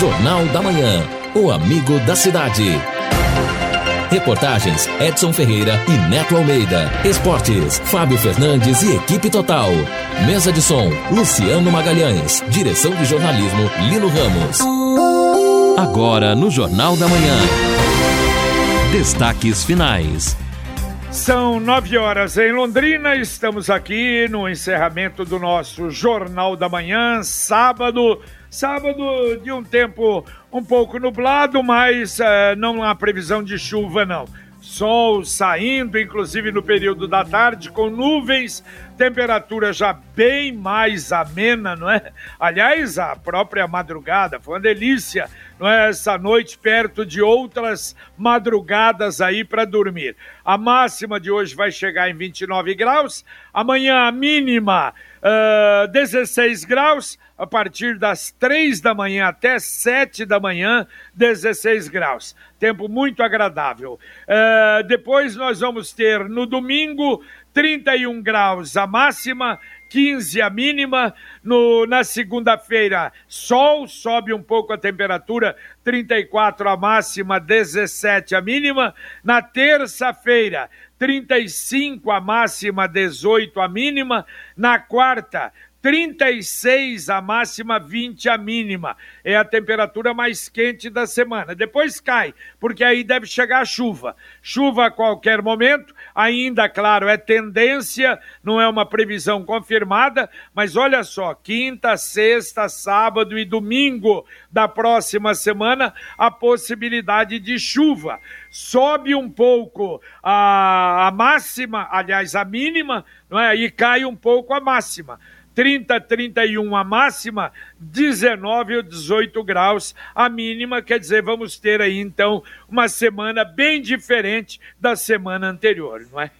Jornal da Manhã. O amigo da cidade. Reportagens Edson Ferreira e Neto Almeida. Esportes Fábio Fernandes e equipe total. Mesa de som Luciano Magalhães. Direção de jornalismo Lino Ramos. Agora no Jornal da Manhã. Destaques finais. São nove horas em Londrina, estamos aqui no encerramento do nosso Jornal da Manhã, sábado, sábado de um tempo um pouco nublado, mas uh, não há previsão de chuva não. Sol saindo, inclusive no período da tarde, com nuvens, temperatura já bem mais amena, não é? Aliás, a própria madrugada foi uma delícia, não é? Essa noite perto de outras madrugadas aí para dormir. A máxima de hoje vai chegar em 29 graus, amanhã a mínima uh, 16 graus, a partir das 3 da manhã até 7 da manhã, 16 graus. Tempo muito agradável. Uh, depois nós vamos ter no domingo 31 graus a máxima, 15 a mínima. No, na segunda-feira, sol, sobe um pouco a temperatura, 34 a máxima, 17 a mínima. Na terça-feira, 35 a máxima, 18 a mínima. Na quarta, 36 a máxima, 20 a mínima. É a temperatura mais quente da semana. Depois cai, porque aí deve chegar a chuva. Chuva a qualquer momento, ainda, claro, é tendência, não é uma previsão confirmada, mas olha só, quinta, sexta, sábado e domingo da próxima semana, a possibilidade de chuva. Sobe um pouco a, a máxima, aliás, a mínima, não é? e cai um pouco a máxima. 30, 31 a máxima, 19 ou 18 graus a mínima, quer dizer, vamos ter aí então uma semana bem diferente da semana anterior, não é?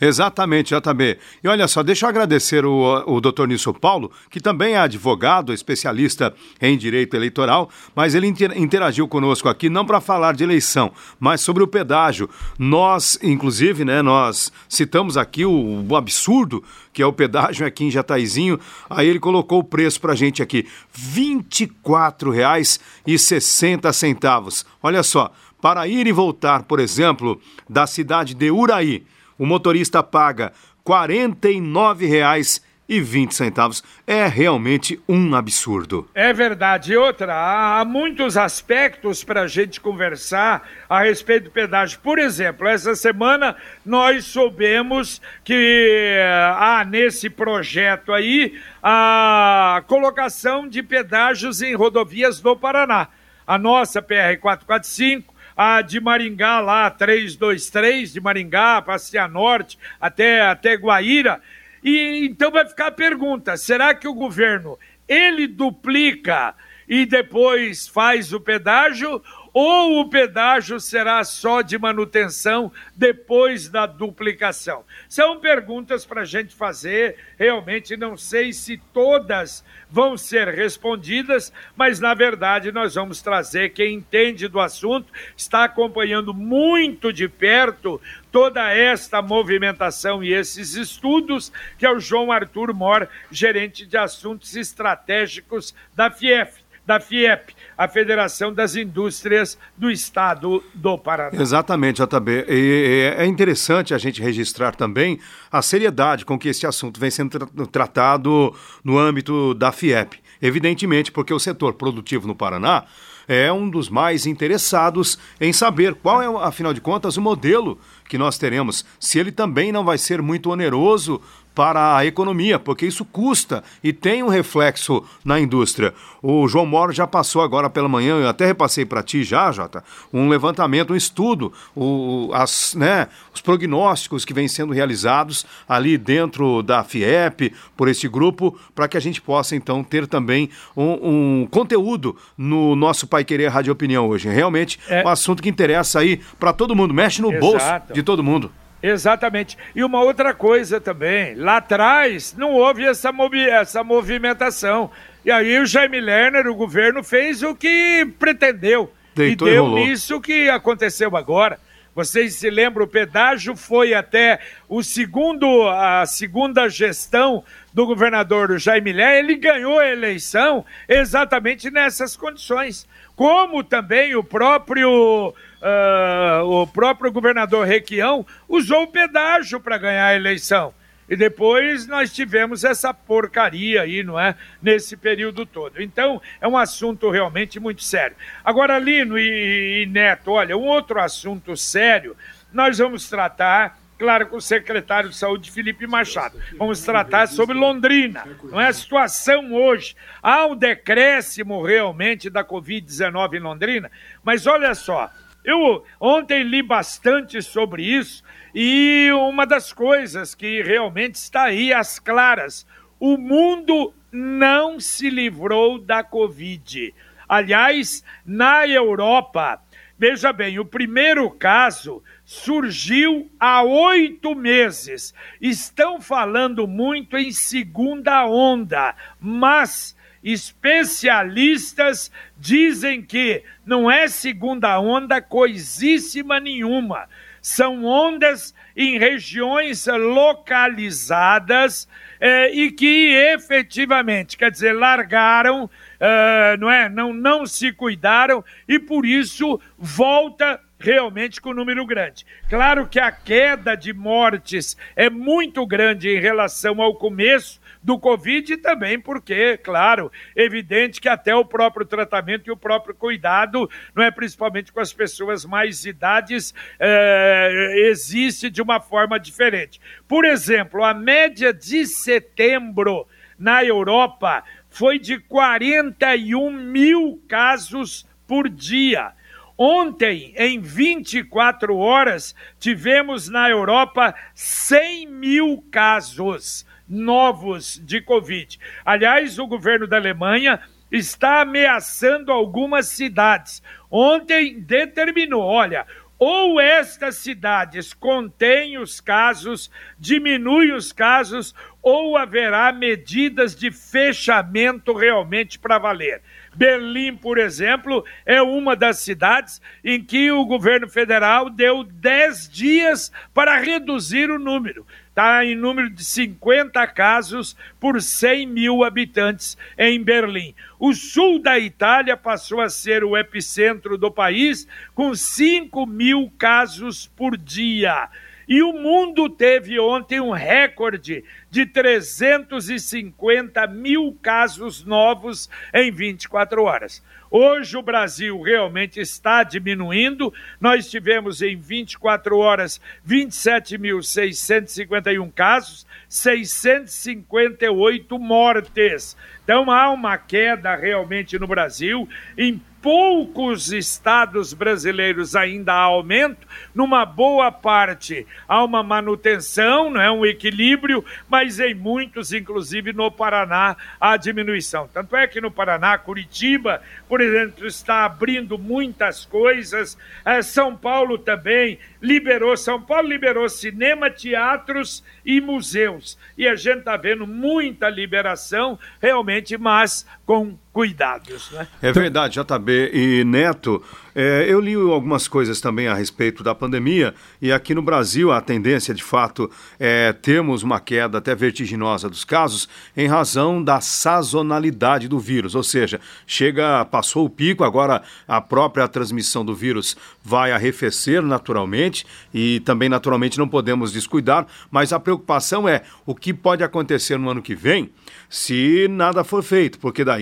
Exatamente, JB. E olha só, deixa eu agradecer o, o doutor Nilson Paulo, que também é advogado, especialista em direito eleitoral, mas ele interagiu conosco aqui não para falar de eleição, mas sobre o pedágio. Nós, inclusive, né, nós citamos aqui o, o absurdo que é o pedágio aqui em Jataizinho, aí ele colocou o preço para a gente aqui, R$ 24,60. Olha só, para ir e voltar, por exemplo, da cidade de Uraí, o motorista paga R$ 49,00 e 20 centavos. É realmente um absurdo. É verdade. E outra, há muitos aspectos para a gente conversar a respeito do pedágio. Por exemplo, essa semana nós soubemos que há nesse projeto aí a colocação de pedágios em rodovias do Paraná. A nossa PR 445 a de Maringá lá, 323 de Maringá, para Norte, até, até Guaíra. E então vai ficar a pergunta: será que o governo ele duplica e depois faz o pedágio ou o pedágio será só de manutenção depois da duplicação? São perguntas para a gente fazer. Realmente não sei se todas vão ser respondidas, mas na verdade nós vamos trazer quem entende do assunto, está acompanhando muito de perto toda esta movimentação e esses estudos, que é o João Arthur Mor, gerente de assuntos estratégicos da FIEF da FIEP, a Federação das Indústrias do Estado do Paraná. Exatamente, JB. E é interessante a gente registrar também a seriedade com que esse assunto vem sendo tra tratado no âmbito da FIEP. Evidentemente, porque o setor produtivo no Paraná é um dos mais interessados em saber qual é, afinal de contas, o modelo que nós teremos, se ele também não vai ser muito oneroso para a economia, porque isso custa e tem um reflexo na indústria. O João Moro já passou agora pela manhã, eu até repassei para ti já, Jota, um levantamento, um estudo, o, as, né, os prognósticos que vêm sendo realizados ali dentro da FIEP, por esse grupo, para que a gente possa então ter também um, um conteúdo no nosso Pai Querer Rádio Opinião hoje. Realmente é um assunto que interessa aí para todo mundo, mexe no Exato. bolso de todo mundo. Exatamente. E uma outra coisa também, lá atrás não houve essa, movi essa movimentação. E aí o Jaime Lerner, o governo, fez o que pretendeu. Deitou e deu e nisso que aconteceu agora. Vocês se lembram, o pedágio foi até o segundo, a segunda gestão do governador Jaime Lé, ele ganhou a eleição exatamente nessas condições. Como também o próprio, uh, o próprio governador Requião usou o pedágio para ganhar a eleição. E depois nós tivemos essa porcaria aí, não é? Nesse período todo. Então, é um assunto realmente muito sério. Agora, Lino e, e Neto, olha, um outro assunto sério, nós vamos tratar claro, com o secretário de Saúde, Felipe Machado. Vamos tratar sobre Londrina. Não é a situação hoje. Há um decréscimo realmente da Covid-19 em Londrina, mas olha só. Eu ontem li bastante sobre isso e uma das coisas que realmente está aí às claras: o mundo não se livrou da Covid. Aliás, na Europa, veja bem, o primeiro caso surgiu há oito meses. Estão falando muito em segunda onda, mas especialistas dizem que não é segunda onda coisíssima nenhuma são ondas em regiões localizadas eh, e que efetivamente, quer dizer, largaram, uh, não é? Não, não se cuidaram e por isso volta realmente com número grande. Claro que a queda de mortes é muito grande em relação ao começo do Covid e também porque, claro, evidente que até o próprio tratamento e o próprio cuidado, não é principalmente com as pessoas mais idades, é, existe de uma forma diferente. Por exemplo, a média de setembro na Europa foi de 41 mil casos por dia. Ontem, em 24 horas, tivemos na Europa 100 mil casos novos de Covid. Aliás, o governo da Alemanha está ameaçando algumas cidades. Ontem determinou: olha, ou estas cidades contêm os casos, diminuem os casos, ou haverá medidas de fechamento realmente para valer. Berlim, por exemplo, é uma das cidades em que o governo federal deu 10 dias para reduzir o número está em número de 50 casos por 100 mil habitantes em Berlim. O sul da Itália passou a ser o epicentro do país, com 5 mil casos por dia. E o mundo teve ontem um recorde de 350 mil casos novos em 24 horas. Hoje o Brasil realmente está diminuindo. Nós tivemos em 24 horas 27.651 casos, 658 mortes. Então há uma queda realmente no Brasil. Em poucos estados brasileiros ainda há aumento, numa boa parte há uma manutenção, não é um equilíbrio, mas em muitos, inclusive no Paraná, há diminuição. Tanto é que no Paraná, Curitiba, por exemplo, está abrindo muitas coisas. É, São Paulo também liberou, São Paulo liberou cinema, teatros e museus. E a gente está vendo muita liberação, realmente, mas com cuidados. Né? É verdade, JB e Neto. É, eu li algumas coisas também a respeito da pandemia e aqui no Brasil a tendência, de fato, é termos uma queda até vertiginosa dos casos em razão da sazonalidade do vírus, ou seja, chega, passou o pico, agora a própria transmissão do vírus vai arrefecer naturalmente e também naturalmente não podemos descuidar, mas a preocupação é o que pode acontecer no ano que vem se nada for feito, porque daí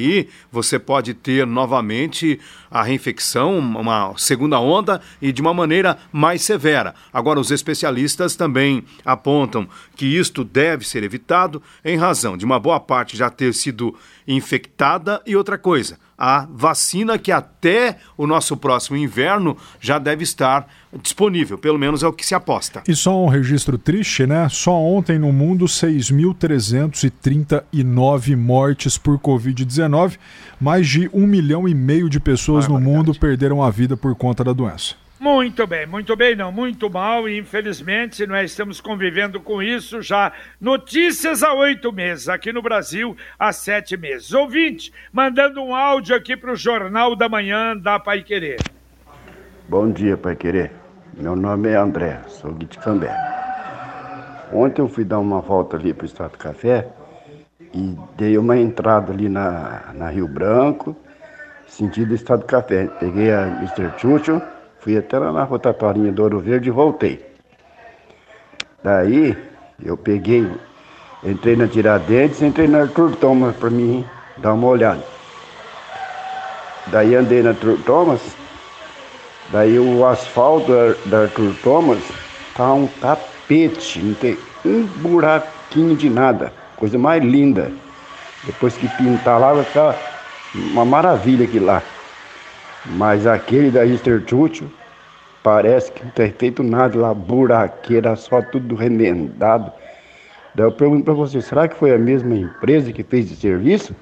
você pode ter novamente a reinfecção, uma segunda onda e de uma maneira mais severa. Agora, os especialistas também apontam que isto deve ser evitado em razão de uma boa parte já ter sido infectada e outra coisa, a vacina que até o nosso próximo inverno já deve estar disponível, pelo menos é o que se aposta. E só um registro triste, né? Só ontem no mundo 6.339 mortes por Covid-19, mais de um milhão e meio de pessoas no mundo perderam a vida por conta da doença. Muito bem, muito bem, não, muito mal, e infelizmente nós estamos convivendo com isso já. Notícias há oito meses, aqui no Brasil há sete meses. Ouvinte, mandando um áudio aqui para o Jornal da Manhã da Pai Querer. Bom dia, Pai Querer. Meu nome é André, sou de Cambé. Ontem eu fui dar uma volta ali para o Estado Café e dei uma entrada ali na, na Rio Branco, sentido Estado Café. Peguei a Mr. Chucho, fui até lá na rotatória do Ouro Verde e voltei. Daí eu peguei, entrei na Tiradentes, entrei na Arthur Thomas para mim dar uma olhada. Daí andei na Arthur Thomas, daí o asfalto da Arthur Thomas tá um tapete, não tem um buraquinho de nada, coisa mais linda. Depois que pintar lá vai ficar uma maravilha aqui lá. Mas aquele da Easter Chúcio, Parece que não tem feito nada lá, buraqueira, só tudo remendado. Daí eu pergunto para você, será que foi a mesma empresa que fez esse serviço?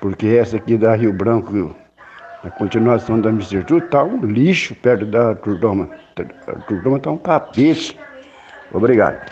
Porque essa aqui da Rio Branco, a continuação da Mr. Tudo, tá um lixo perto da Turdoma. A Turdoma tá um tapete. Obrigado.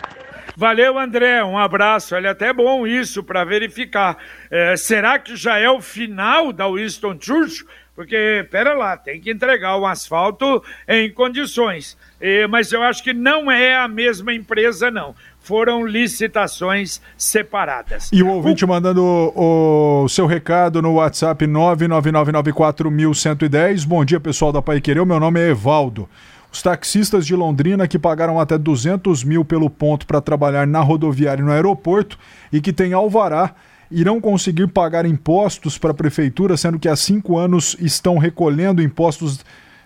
Valeu, André. Um abraço. Olha, até bom isso para verificar. É, será que já é o final da Winston Churchill? Porque, pera lá, tem que entregar o asfalto em condições. E, mas eu acho que não é a mesma empresa, não. Foram licitações separadas. E o ouvinte o... mandando o, o, seu recado no WhatsApp 99994110. Bom dia, pessoal da Pai Querer. Meu nome é Evaldo. Os taxistas de Londrina que pagaram até 200 mil pelo ponto para trabalhar na rodoviária e no aeroporto e que tem alvará irão conseguir pagar impostos para a prefeitura, sendo que há cinco anos estão recolhendo impostos,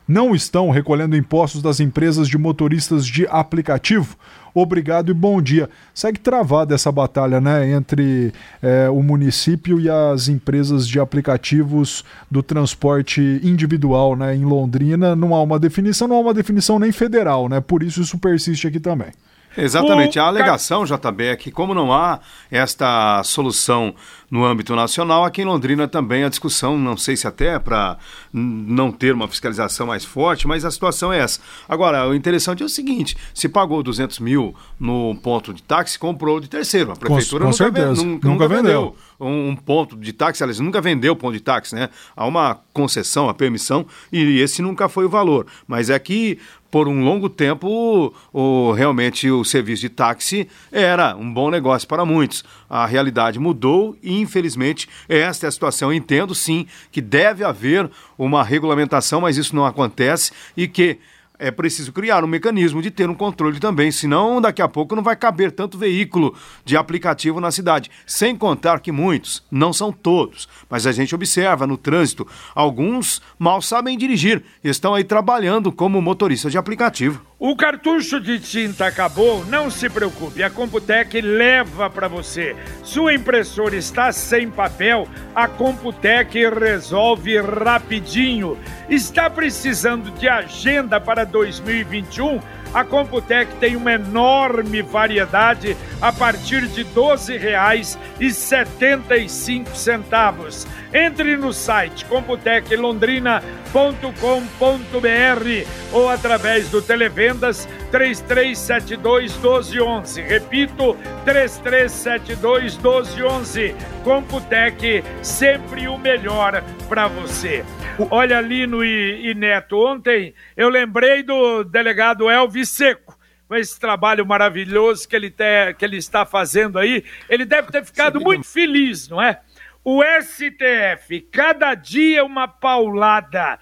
não estão recolhendo impostos das empresas de motoristas de aplicativo. Obrigado e bom dia. Segue travada essa batalha né, entre é, o município e as empresas de aplicativos do transporte individual né, em Londrina. Não há uma definição, não há uma definição nem federal, né? Por isso isso persiste aqui também. Exatamente. A alegação, JB, é que como não há esta solução no âmbito nacional, aqui em Londrina também a discussão, não sei se até para não ter uma fiscalização mais forte, mas a situação é essa. Agora, o interessante é o seguinte, se pagou 200 mil no ponto de táxi, comprou de terceiro. A prefeitura com, com nunca, nunca, nunca, vendeu. vendeu um, ponto de táxi, aliás, nunca vendeu ponto de táxi, né? Há uma concessão, a permissão, e esse nunca foi o valor. Mas é que por um longo tempo, o, realmente o serviço de táxi era um bom negócio para muitos. A realidade mudou e, infelizmente, esta é a situação. Eu entendo sim que deve haver uma regulamentação, mas isso não acontece e que é preciso criar um mecanismo de ter um controle também, senão daqui a pouco não vai caber tanto veículo de aplicativo na cidade. Sem contar que muitos, não são todos, mas a gente observa no trânsito, alguns mal sabem dirigir, estão aí trabalhando como motorista de aplicativo. O cartucho de tinta acabou? Não se preocupe, a Computec leva para você. Sua impressora está sem papel? A Computec resolve rapidinho. Está precisando de agenda para 2021? A Computec tem uma enorme variedade a partir de R$ 12,75. Entre no site computeclondrina.com.br ou através do Televendas 3372 1211. Repito, 3372 1211. Computec, sempre o melhor para você. Olha, Lino e, e Neto, ontem eu lembrei do delegado Elvis Seco com esse trabalho maravilhoso que ele, te, que ele está fazendo aí. Ele deve ter ficado muito feliz, não é? O STF, cada dia uma paulada.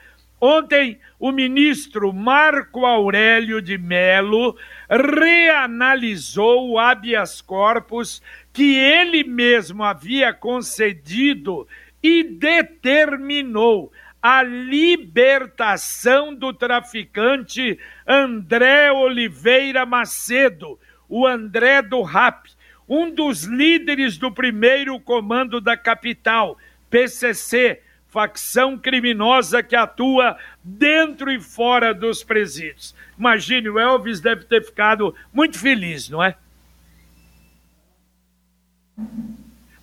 Ontem, o ministro Marco Aurélio de Melo reanalisou o habeas corpus que ele mesmo havia concedido e determinou a libertação do traficante André Oliveira Macedo, o André do RAP, um dos líderes do primeiro comando da capital, PCC, facção criminosa que atua dentro e fora dos presídios. Imagine, o Elvis deve ter ficado muito feliz, não é?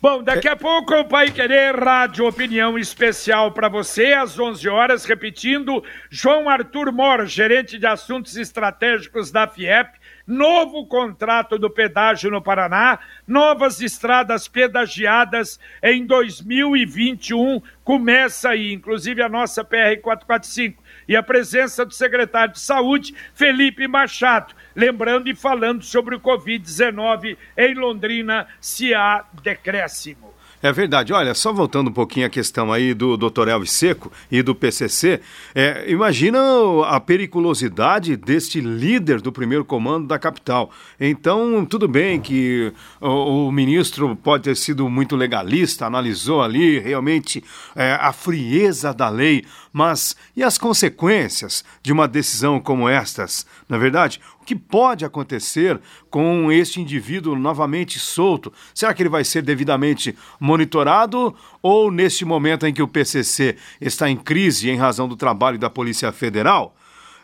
Bom, daqui a pouco o Pai Querer Rádio Opinião Especial para você, às 11 horas, repetindo, João Arthur Mor, gerente de assuntos estratégicos da FIEP, novo contrato do pedágio no Paraná, novas estradas pedagiadas em 2021. Começa aí, inclusive a nossa PR 445 e a presença do secretário de Saúde, Felipe Machado, lembrando e falando sobre o Covid-19 em Londrina, se há decréscimo. É verdade. Olha, só voltando um pouquinho à questão aí do Dr. Elvis Seco e do PCC, é, imagina a periculosidade deste líder do primeiro comando da capital. Então, tudo bem que o, o ministro pode ter sido muito legalista, analisou ali realmente é, a frieza da lei, mas e as consequências de uma decisão como estas? Na é verdade, o que pode acontecer com este indivíduo novamente solto? Será que ele vai ser devidamente monitorado ou neste momento em que o PCC está em crise em razão do trabalho da Polícia Federal?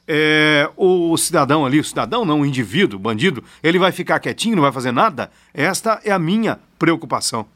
É, o cidadão ali, o cidadão não, o indivíduo, o bandido, ele vai ficar quietinho, não vai fazer nada? Esta é a minha preocupação.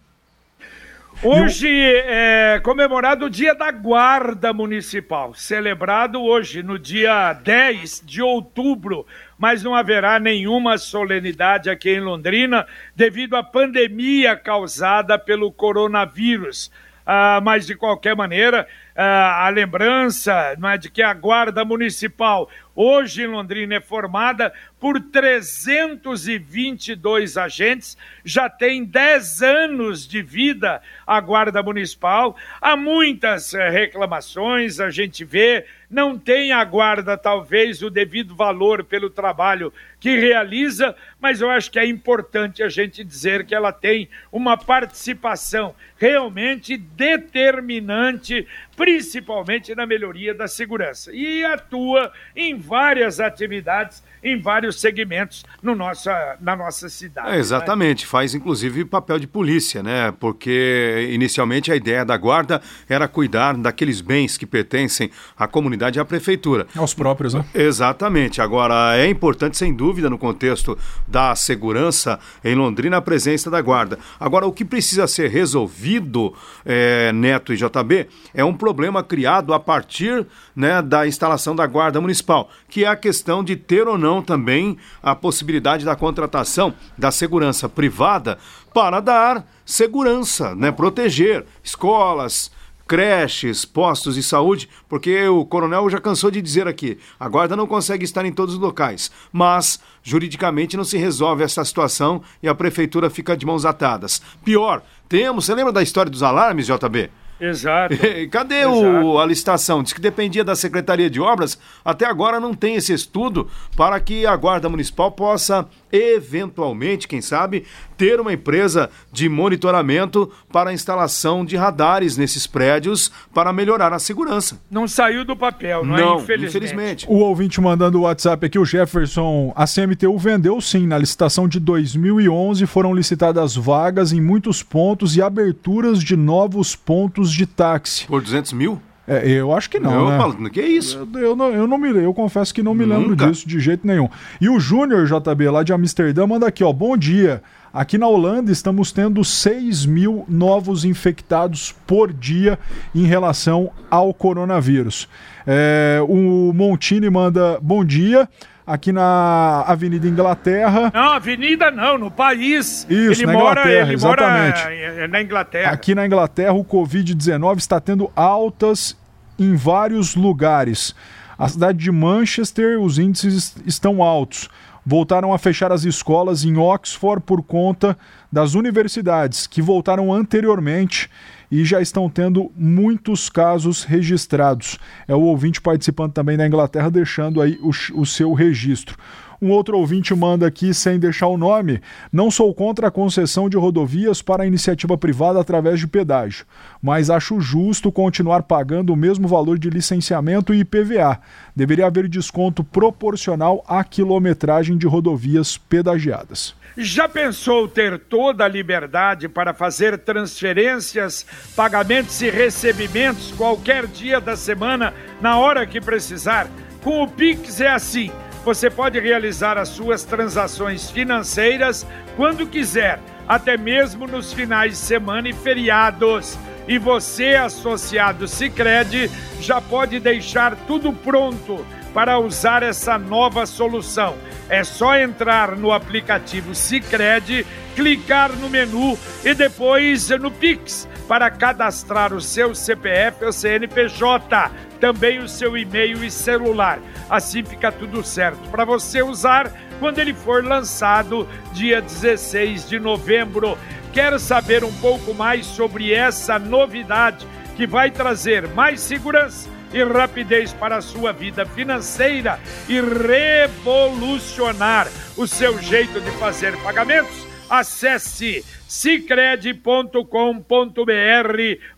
Hoje é comemorado o Dia da Guarda Municipal, celebrado hoje, no dia 10 de outubro, mas não haverá nenhuma solenidade aqui em Londrina devido à pandemia causada pelo coronavírus. Ah, mas, de qualquer maneira, a lembrança é, de que a Guarda Municipal, hoje em Londrina, é formada por 322 agentes, já tem 10 anos de vida a Guarda Municipal. Há muitas eh, reclamações, a gente vê, não tem a Guarda, talvez, o devido valor pelo trabalho que realiza, mas eu acho que é importante a gente dizer que ela tem uma participação realmente determinante, principalmente na melhoria da segurança. E atua em várias atividades em vários segmentos no nossa, na nossa cidade. É, exatamente, né? faz inclusive papel de polícia, né? Porque inicialmente a ideia da guarda era cuidar daqueles bens que pertencem à comunidade e à prefeitura. Aos próprios, né? Exatamente. Agora, é importante, sem dúvida, no contexto da segurança em Londrina, a presença da guarda. Agora, o que precisa ser resolvido, é, Neto e JB, é um problema criado a partir né, da instalação da guarda municipal, que é a questão de ter ou não também a possibilidade da contratação da segurança privada para dar segurança, né? proteger escolas, creches, postos de saúde, porque o coronel já cansou de dizer aqui, a guarda não consegue estar em todos os locais, mas juridicamente não se resolve essa situação e a prefeitura fica de mãos atadas. Pior, temos, você lembra da história dos alarmes, JB? Exato. Cadê Exato. O, a licitação? Diz que dependia da Secretaria de Obras. Até agora não tem esse estudo para que a Guarda Municipal possa, eventualmente, quem sabe, ter uma empresa de monitoramento para a instalação de radares nesses prédios para melhorar a segurança. Não saiu do papel, não, é? não é? Infelizmente. infelizmente. O ouvinte mandando o WhatsApp aqui, o Jefferson, a CMTU vendeu sim, na licitação de 2011 foram licitadas vagas em muitos pontos e aberturas de novos pontos de táxi. Por 200 mil? É, eu acho que não. Eu né? falo, que é isso? Eu, eu, não, eu não me eu confesso que não me lembro Nunca. disso de jeito nenhum. E o Júnior JB lá de Amsterdã manda aqui, ó. Bom dia. Aqui na Holanda estamos tendo 6 mil novos infectados por dia em relação ao coronavírus. É, o Montini manda bom dia aqui na Avenida Inglaterra. Não, Avenida não, no país. Isso, ele na mora, Inglaterra, ele exatamente. Mora na Inglaterra. Aqui na Inglaterra o Covid-19 está tendo altas em vários lugares. A cidade de Manchester, os índices estão altos. Voltaram a fechar as escolas em Oxford por conta das universidades que voltaram anteriormente e já estão tendo muitos casos registrados. É o ouvinte participando também da Inglaterra, deixando aí o, o seu registro. Um outro ouvinte manda aqui, sem deixar o nome: Não sou contra a concessão de rodovias para iniciativa privada através de pedágio, mas acho justo continuar pagando o mesmo valor de licenciamento e IPVA. Deveria haver desconto proporcional à quilometragem de rodovias pedagiadas. Já pensou ter toda a liberdade para fazer transferências, pagamentos e recebimentos qualquer dia da semana, na hora que precisar? Com o Pix é assim. Você pode realizar as suas transações financeiras quando quiser, até mesmo nos finais de semana e feriados. E você, associado Sicredi, já pode deixar tudo pronto para usar essa nova solução É só entrar no aplicativo Sicredi, clicar no menu e depois no Pix para cadastrar o seu CPF ou CNPJ, também o seu e-mail e celular. Assim fica tudo certo para você usar quando ele for lançado dia 16 de novembro. Quer saber um pouco mais sobre essa novidade que vai trazer mais segurança? e rapidez para a sua vida financeira e revolucionar o seu jeito de fazer pagamentos? Acesse cicred.com.br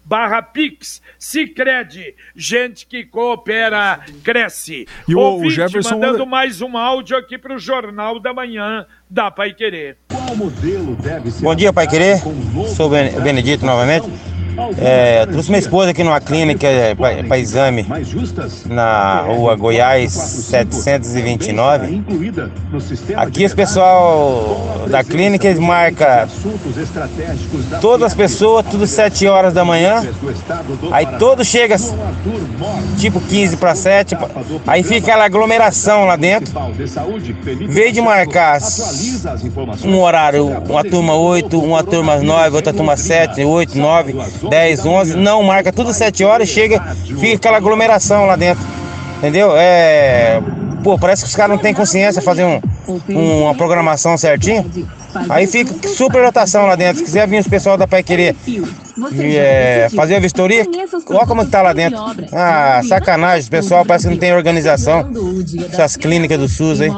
barra Pix. Cicred, gente que coopera, cresce. E o, o Jefferson... mandando mais um áudio aqui para o Jornal da Manhã da Pai Querer. Bom dia, Pai Querer. Sou o Benedito novamente. É, trouxe minha esposa aqui numa clínica é, para exame na rua Goiás 729. Aqui os pessoal da clínica eles marcam todas as pessoas, tudo 7 horas da manhã. Aí todo chega tipo 15 para 7. Aí fica aquela aglomeração lá dentro. Veio de marcar um horário, uma turma 8, uma turma 9, outra turma 7, 8, 9. 10, 11, não marca tudo 7 horas, chega, fica aquela aglomeração lá dentro. Entendeu? É. Pô, parece que os caras não têm consciência fazer um, um, uma programação certinha. Aí fica super lotação lá dentro. Se quiser vir os pessoal da Pai Querer é, fazer a vistoria, olha como que tá lá dentro. Ah, sacanagem, pessoal parece que não tem organização. Essas clínicas do SUS aí.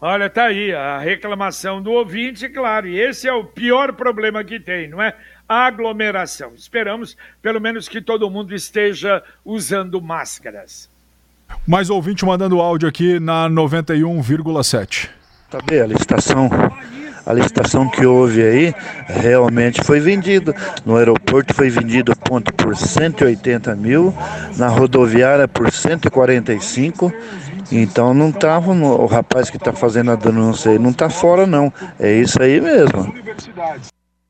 Olha, tá aí a reclamação do ouvinte, claro, e esse é o pior problema que tem, não é? Aglomeração. Esperamos, pelo menos, que todo mundo esteja usando máscaras. Mais ouvinte mandando áudio aqui na 91,7. Tá bem, a licitação, a licitação que houve aí realmente foi vendida. No aeroporto foi vendido ponto por 180 mil, na rodoviária por 145. Então não tava o rapaz que está fazendo a denúncia aí não está fora não. É isso aí mesmo.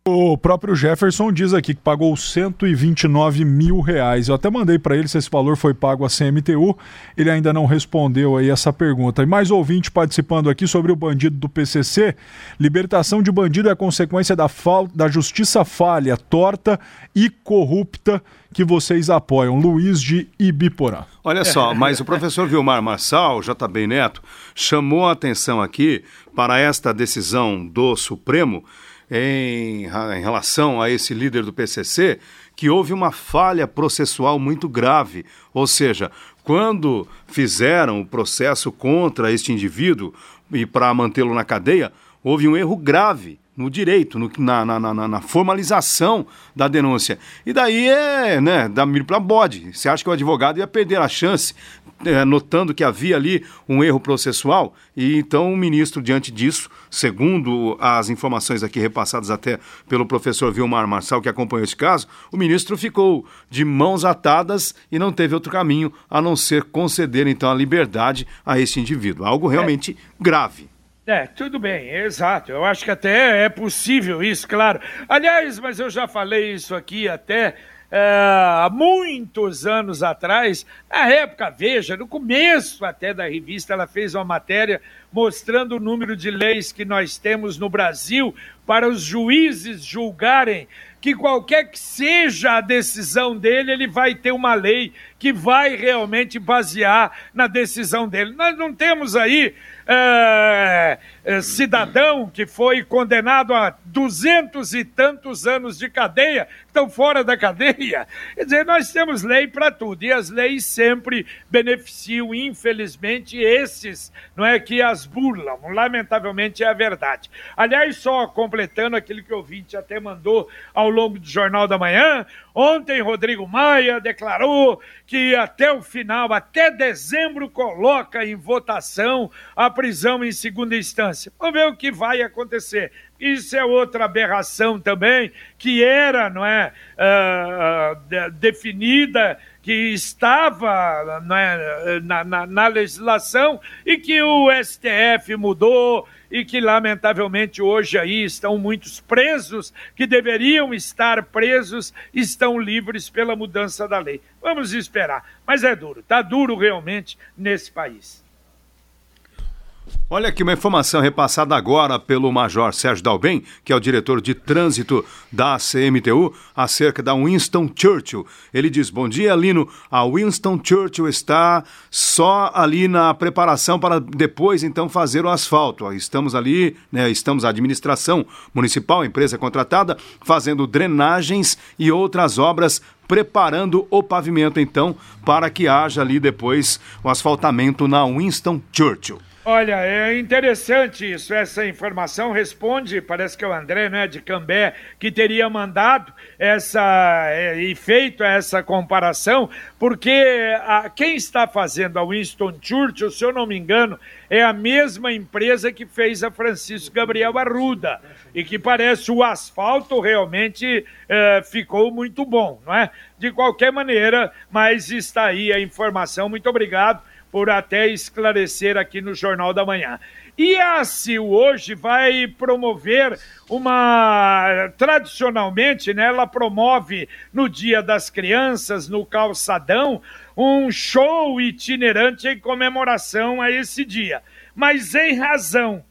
O próprio Jefferson diz aqui que pagou 129 mil reais. Eu até mandei para ele se esse valor foi pago a CMTU. Ele ainda não respondeu aí essa pergunta. E mais ouvinte participando aqui sobre o bandido do PCC. Libertação de bandido é consequência da, fal... da justiça falha, torta e corrupta que vocês apoiam. Luiz de Ibiporã. Olha só, mas o professor Vilmar Marçal, JB Neto, chamou a atenção aqui para esta decisão do Supremo em, em relação a esse líder do PCC que houve uma falha processual muito grave. Ou seja, quando fizeram o processo contra este indivíduo e para mantê-lo na cadeia, houve um erro grave no direito, no, na, na, na, na, formalização da denúncia. E daí é, né, dá milho para bode. Você acha que o advogado ia perder a chance notando que havia ali um erro processual, e então o ministro, diante disso, segundo as informações aqui repassadas até pelo professor Vilmar Marçal, que acompanhou esse caso, o ministro ficou de mãos atadas e não teve outro caminho a não ser conceder então a liberdade a esse indivíduo. Algo realmente é. grave. É, tudo bem, exato. Eu acho que até é possível isso, claro. Aliás, mas eu já falei isso aqui até há muitos anos atrás, na época, veja, no começo até da revista, ela fez uma matéria mostrando o número de leis que nós temos no Brasil para os juízes julgarem que qualquer que seja a decisão dele, ele vai ter uma lei que vai realmente basear na decisão dele. Nós não temos aí é, é, cidadão que foi condenado a duzentos e tantos anos de cadeia, estão fora da cadeia. Quer dizer, nós temos lei para tudo e as leis sempre beneficiam, infelizmente, esses, não é que as burlam. Lamentavelmente é a verdade. Aliás, só completando aquilo que o ouvinte até mandou ao longo do Jornal da Manhã, ontem Rodrigo Maia declarou que até o final, até dezembro, coloca em votação a prisão em segunda instância. Vamos ver o que vai acontecer. Isso é outra aberração também, que era, não é, uh, definida, que estava é, na, na, na legislação e que o STF mudou e que lamentavelmente hoje aí estão muitos presos que deveriam estar presos estão livres pela mudança da lei. Vamos esperar, mas é duro, tá duro realmente nesse país. Olha aqui uma informação repassada agora pelo Major Sérgio Dalben, que é o diretor de trânsito da CMTU, acerca da Winston Churchill. Ele diz: Bom dia, Lino. A Winston Churchill está só ali na preparação para depois então fazer o asfalto. Estamos ali, né, estamos a administração municipal, empresa contratada, fazendo drenagens e outras obras preparando o pavimento então para que haja ali depois o asfaltamento na Winston Churchill. Olha, é interessante isso. Essa informação responde, parece que é o André, né, de Cambé, que teria mandado essa é, e feito essa comparação, porque a, quem está fazendo a Winston Churchill, se eu não me engano, é a mesma empresa que fez a Francisco Gabriel Arruda e que parece o asfalto realmente é, ficou muito bom, não é? De qualquer maneira, mas está aí a informação. Muito obrigado por até esclarecer aqui no Jornal da Manhã. E a CIL hoje vai promover uma. Tradicionalmente, né, ela promove no Dia das Crianças, no Calçadão, um show itinerante em comemoração a esse dia. Mas em razão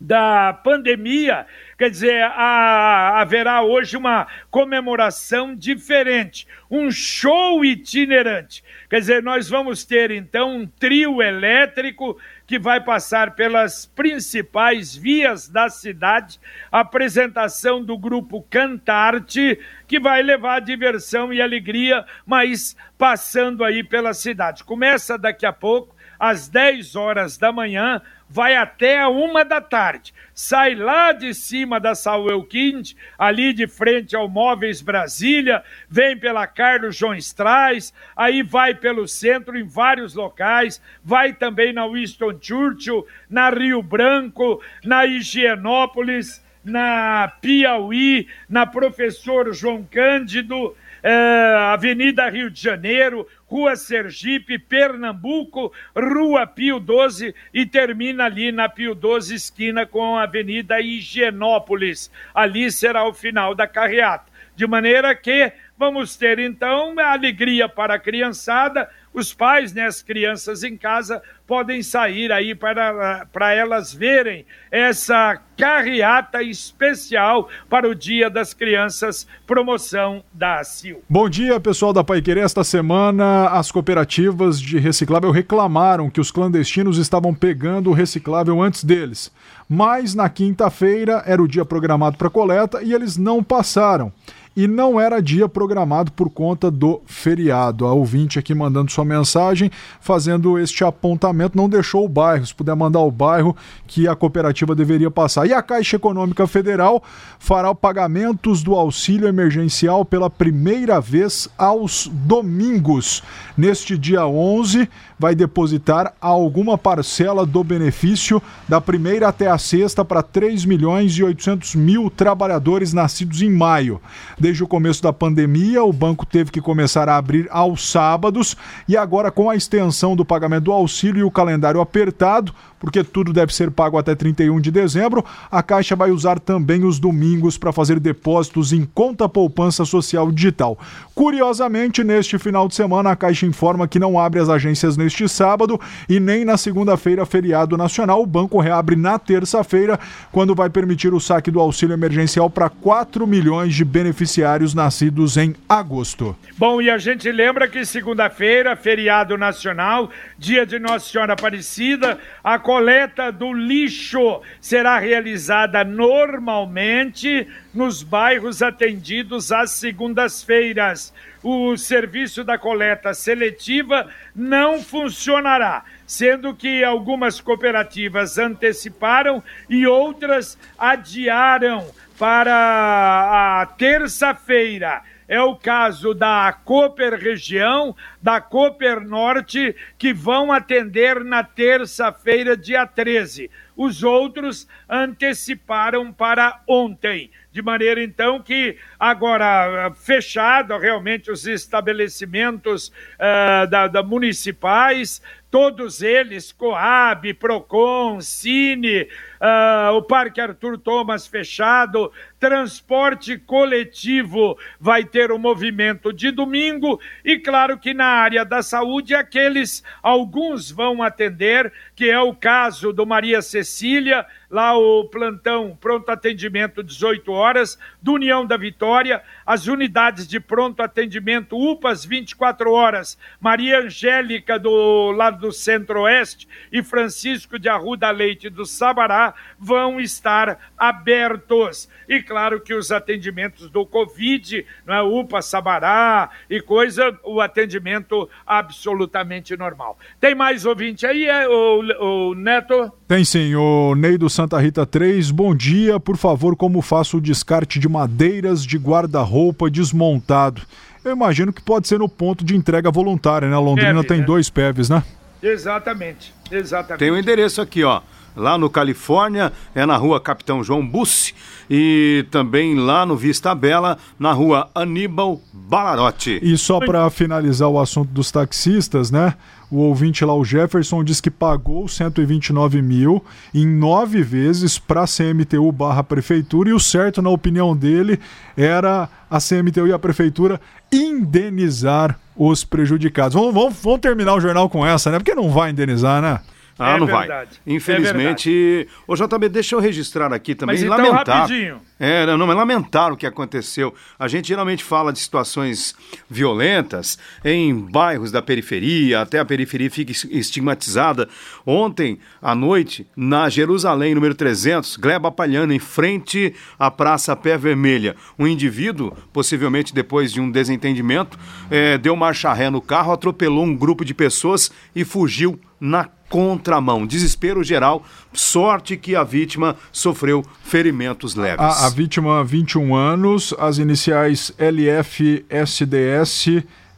da pandemia, quer dizer, a, haverá hoje uma comemoração diferente, um show itinerante. Quer dizer, nós vamos ter então um trio elétrico que vai passar pelas principais vias da cidade, apresentação do grupo Cantarte, que vai levar diversão e alegria, mas passando aí pela cidade. Começa daqui a pouco, às 10 horas da manhã, vai até a uma da tarde. Sai lá de cima da Saúl Quinte, ali de frente ao Móveis Brasília, vem pela Carlos João Strais, aí vai pelo centro em vários locais, vai também na Winston Churchill, na Rio Branco, na Higienópolis, na Piauí, na Professor João Cândido, é, Avenida Rio de Janeiro, Rua Sergipe, Pernambuco, Rua Pio 12 e termina ali na Pio 12, esquina com a Avenida Higienópolis. Ali será o final da carreata. De maneira que vamos ter então a alegria para a criançada os pais, né, as crianças em casa, podem sair aí para, para elas verem essa carreata especial para o Dia das Crianças, promoção da ACIL. Bom dia, pessoal da Pai Querer. Esta semana, as cooperativas de reciclável reclamaram que os clandestinos estavam pegando o reciclável antes deles. Mas na quinta-feira era o dia programado para coleta e eles não passaram e não era dia programado por conta do feriado. A ouvinte aqui mandando sua mensagem, fazendo este apontamento, não deixou o bairro. Se puder mandar o bairro que a cooperativa deveria passar. E a Caixa Econômica Federal fará pagamentos do auxílio emergencial pela primeira vez aos domingos. Neste dia 11, vai depositar alguma parcela do benefício da primeira até a sexta para 3 milhões e 800 mil trabalhadores nascidos em maio. Desde o começo da pandemia, o banco teve que começar a abrir aos sábados. E agora, com a extensão do pagamento do auxílio e o calendário apertado, porque tudo deve ser pago até 31 de dezembro, a Caixa vai usar também os domingos para fazer depósitos em conta poupança social digital. Curiosamente, neste final de semana, a Caixa informa que não abre as agências neste sábado e nem na segunda-feira, feriado nacional. O banco reabre na terça-feira, quando vai permitir o saque do auxílio emergencial para 4 milhões de beneficiários nascidos em agosto. Bom, e a gente lembra que segunda-feira, feriado nacional, dia de Nossa Senhora Aparecida, a coleta do lixo será realizada normalmente nos bairros atendidos às segundas-feiras. O serviço da coleta seletiva não funcionará, sendo que algumas cooperativas anteciparam e outras adiaram para a terça-feira. É o caso da Cooper Região, da Cooper Norte, que vão atender na terça-feira, dia 13. os outros anteciparam para ontem. De maneira então que agora fechado realmente os estabelecimentos uh, da, da municipais, todos eles, Coab, Procon, Cine, uh, o Parque Arthur Thomas fechado, transporte coletivo vai ter o um movimento de domingo e claro que na área da saúde aqueles alguns vão atender, que é o caso do Maria Cecília, lá o plantão pronto atendimento 18 horas, do União da Vitória, as unidades de pronto atendimento UPAs 24 horas, Maria Angélica do lado do Centro-Oeste e Francisco de Arruda Leite do Sabará vão estar abertos. E claro que os atendimentos do Covid, não é, UPA, Sabará e coisa, o atendimento absolutamente normal. Tem mais ouvinte aí, é, o, o Neto? Tem sim, o Ney do Santa Rita 3. Bom dia, por favor, como faço o descarte de madeiras de guarda-roupa desmontado? Eu imagino que pode ser no ponto de entrega voluntária, né? A Londrina Peve, tem né? dois PEVs, né? Exatamente, exatamente. Tem o um endereço aqui, ó lá no Califórnia, é na rua Capitão João Bussi, e também lá no Vista Bela, na rua Aníbal Balarotti. E só para finalizar o assunto dos taxistas, né? O ouvinte lá, o Jefferson, diz que pagou 129 mil em nove vezes para a CMTU barra prefeitura e o certo, na opinião dele, era a CMTU e a prefeitura indenizar os prejudicados. Vamos, vamos, vamos terminar o jornal com essa, né? Porque não vai indenizar, né? Ah, é não verdade. vai. Infelizmente. É Ô, JB, deixa eu registrar aqui também. Mas então, lamentar. Rapidinho. É, não, mas lamentar o que aconteceu. A gente geralmente fala de situações violentas em bairros da periferia, até a periferia fica estigmatizada. Ontem, à noite, na Jerusalém, número 300, Gleba Palhano, em frente à Praça Pé Vermelha. Um indivíduo, possivelmente depois de um desentendimento, é, deu marcha ré no carro, atropelou um grupo de pessoas e fugiu na contramão. Desespero geral. Sorte que a vítima sofreu ferimentos leves. A, a vítima, 21 anos, as iniciais LFSDS,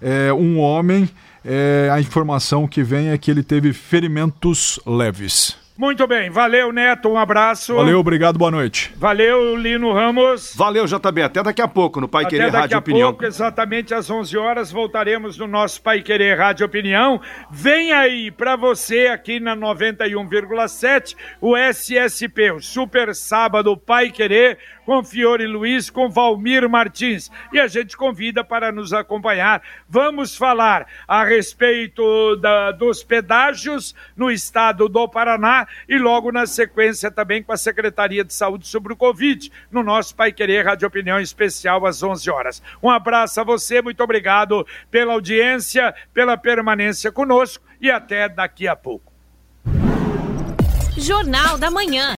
é, um homem. É, a informação que vem é que ele teve ferimentos leves. Muito bem, valeu Neto, um abraço. Valeu, obrigado, boa noite. Valeu Lino Ramos. Valeu JB, até daqui a pouco no Pai Querer Rádio Opinião. Pouco, exatamente às 11 horas voltaremos no nosso Pai Querer Rádio Opinião. Vem aí para você aqui na 91,7 o SSP, o Super Sábado Pai Querer com Fiore Luiz, com Valmir Martins. E a gente convida para nos acompanhar. Vamos falar a respeito da, dos pedágios no estado do Paraná e logo na sequência também com a Secretaria de Saúde sobre o Covid, no nosso Pai Querer Rádio Opinião Especial às 11 horas. Um abraço a você, muito obrigado pela audiência, pela permanência conosco e até daqui a pouco. Jornal da Manhã.